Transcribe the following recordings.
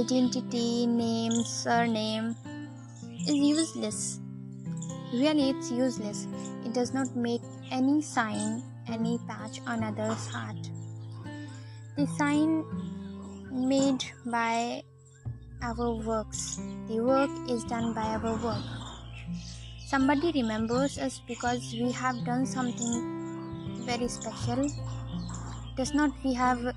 identity, name, surname is useless. Really, it's useless. It does not make any sign, any patch on others' heart. The sign made by our works. The work is done by our work. Somebody remembers us because we have done something very special. Does not we have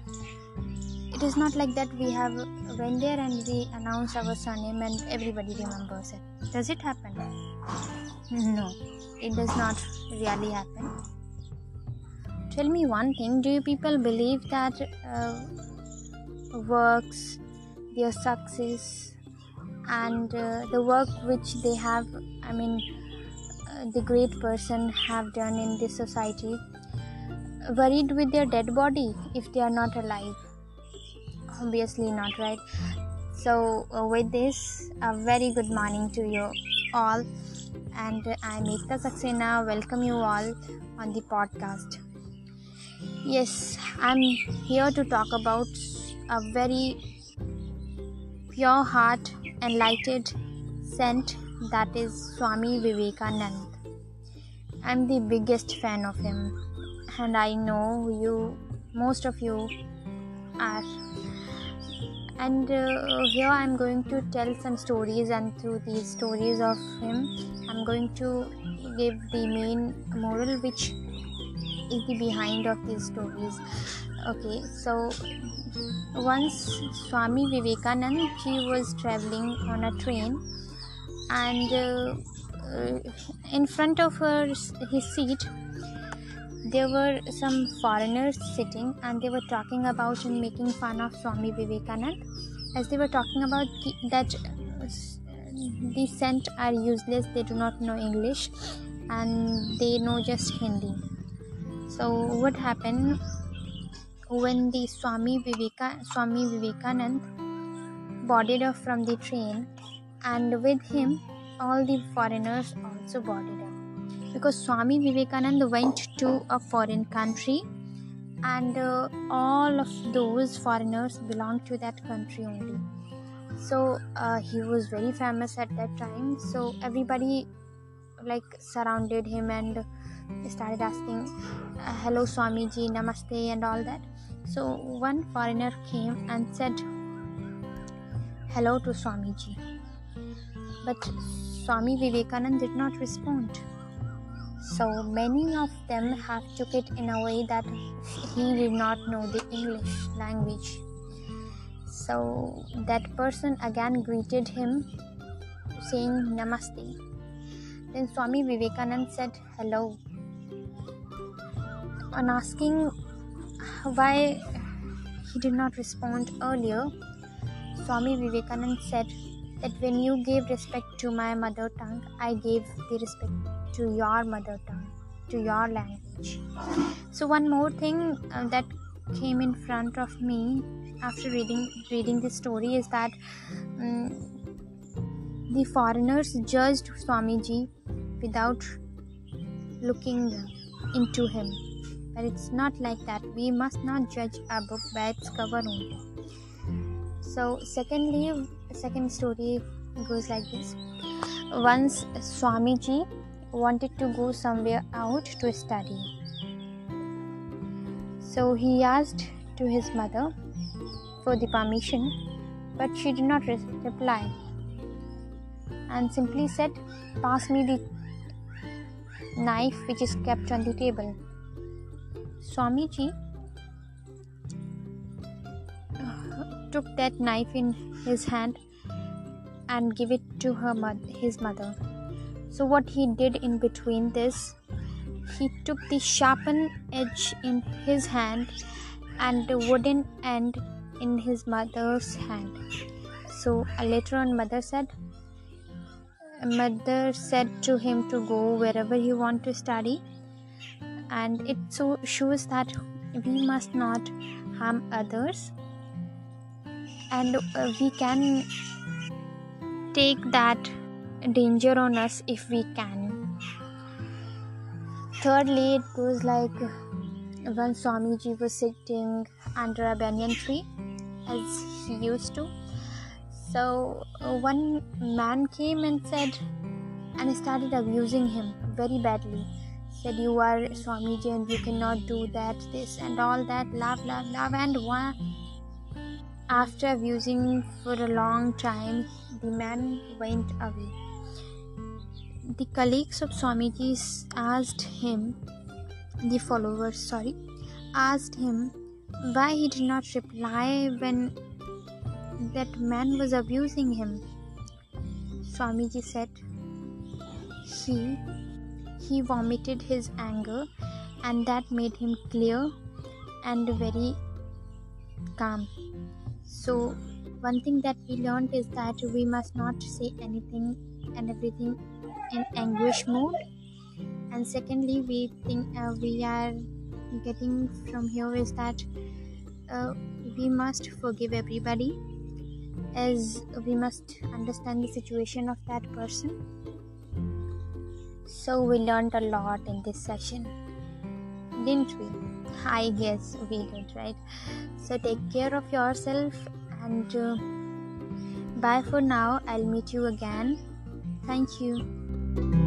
it is not like that we have went there and we announce our surname and everybody remembers it. Does it happen? No, it does not really happen. Tell me one thing do you people believe that uh, works, their success, and uh, the work which they have, I mean, uh, the great person have done in this society, worried with their dead body if they are not alive? Obviously, not, right? So, uh, with this, a very good morning to you all, and I'm Ekta Saxena. Welcome you all on the podcast. Yes, I'm here to talk about a very pure heart, enlightened saint that is Swami Vivekanand. I'm the biggest fan of him, and I know you, most of you, are. And uh, here I'm going to tell some stories, and through these stories of him, I'm going to give the main moral, which is the behind of these stories. Okay so once swami vivekanand he was traveling on a train and uh, in front of her his seat there were some foreigners sitting and they were talking about and making fun of swami vivekanand. As they were talking about that uh, the saint are useless they do not know english and they know just hindi. So what happened when the Swami Viveka Swami Vivekanand boarded up from the train and with him all the foreigners also boarded up because Swami Vivekanand went to a foreign country and uh, all of those foreigners belonged to that country only. So uh, he was very famous at that time. So everybody like surrounded him and started asking uh, hello swamiji namaste and all that. So one foreigner came and said hello to swamiji. But swami vivekanand did not respond so many of them have took it in a way that he did not know the english language. So that person again greeted him saying namaste. Then swami vivekanand said hello. On asking why he did not respond earlier, Swami Vivekanand said that when you gave respect to my mother tongue, I gave the respect to your mother tongue, to your language. So one more thing uh, that came in front of me after reading reading this story is that um, the foreigners judged Swamiji without looking into him. But it's not like that. We must not judge a book by its cover only so secondly second story goes like this. Once swamiji wanted to go somewhere out to study. So he asked to his mother for the permission but she did not re- reply and simply said pass me the knife which is kept on the table. Swamiji took that knife in his hand and gave it to her his mother. So what he did in between this, he took the sharpened edge in his hand and the wooden end in his mother's hand. So later on, mother said, mother said to him to go wherever he want to study and it so shows that we must not harm others and uh, we can take that danger on us if we can thirdly it goes like when swamiji was sitting under a banyan tree as he used to So uh, one man came and said, and started abusing him very badly. Said, You are Swamiji and you cannot do that, this, and all that, love, love, love. And one, after abusing for a long time, the man went away. The colleagues of Swamiji asked him, the followers, sorry, asked him why he did not reply when that man was abusing him. Swamiji said he he vomited his anger and that made him clear and very calm. So one thing that we learned is that we must not say anything and everything in anguish mode. And secondly we think uh, we are getting from here is that uh, we must forgive everybody as we must understand the situation of that person. So we learned a lot in this session didn't we i guess we did right? So take care of yourself and uh, bye for now. I'll meet you again. Thank you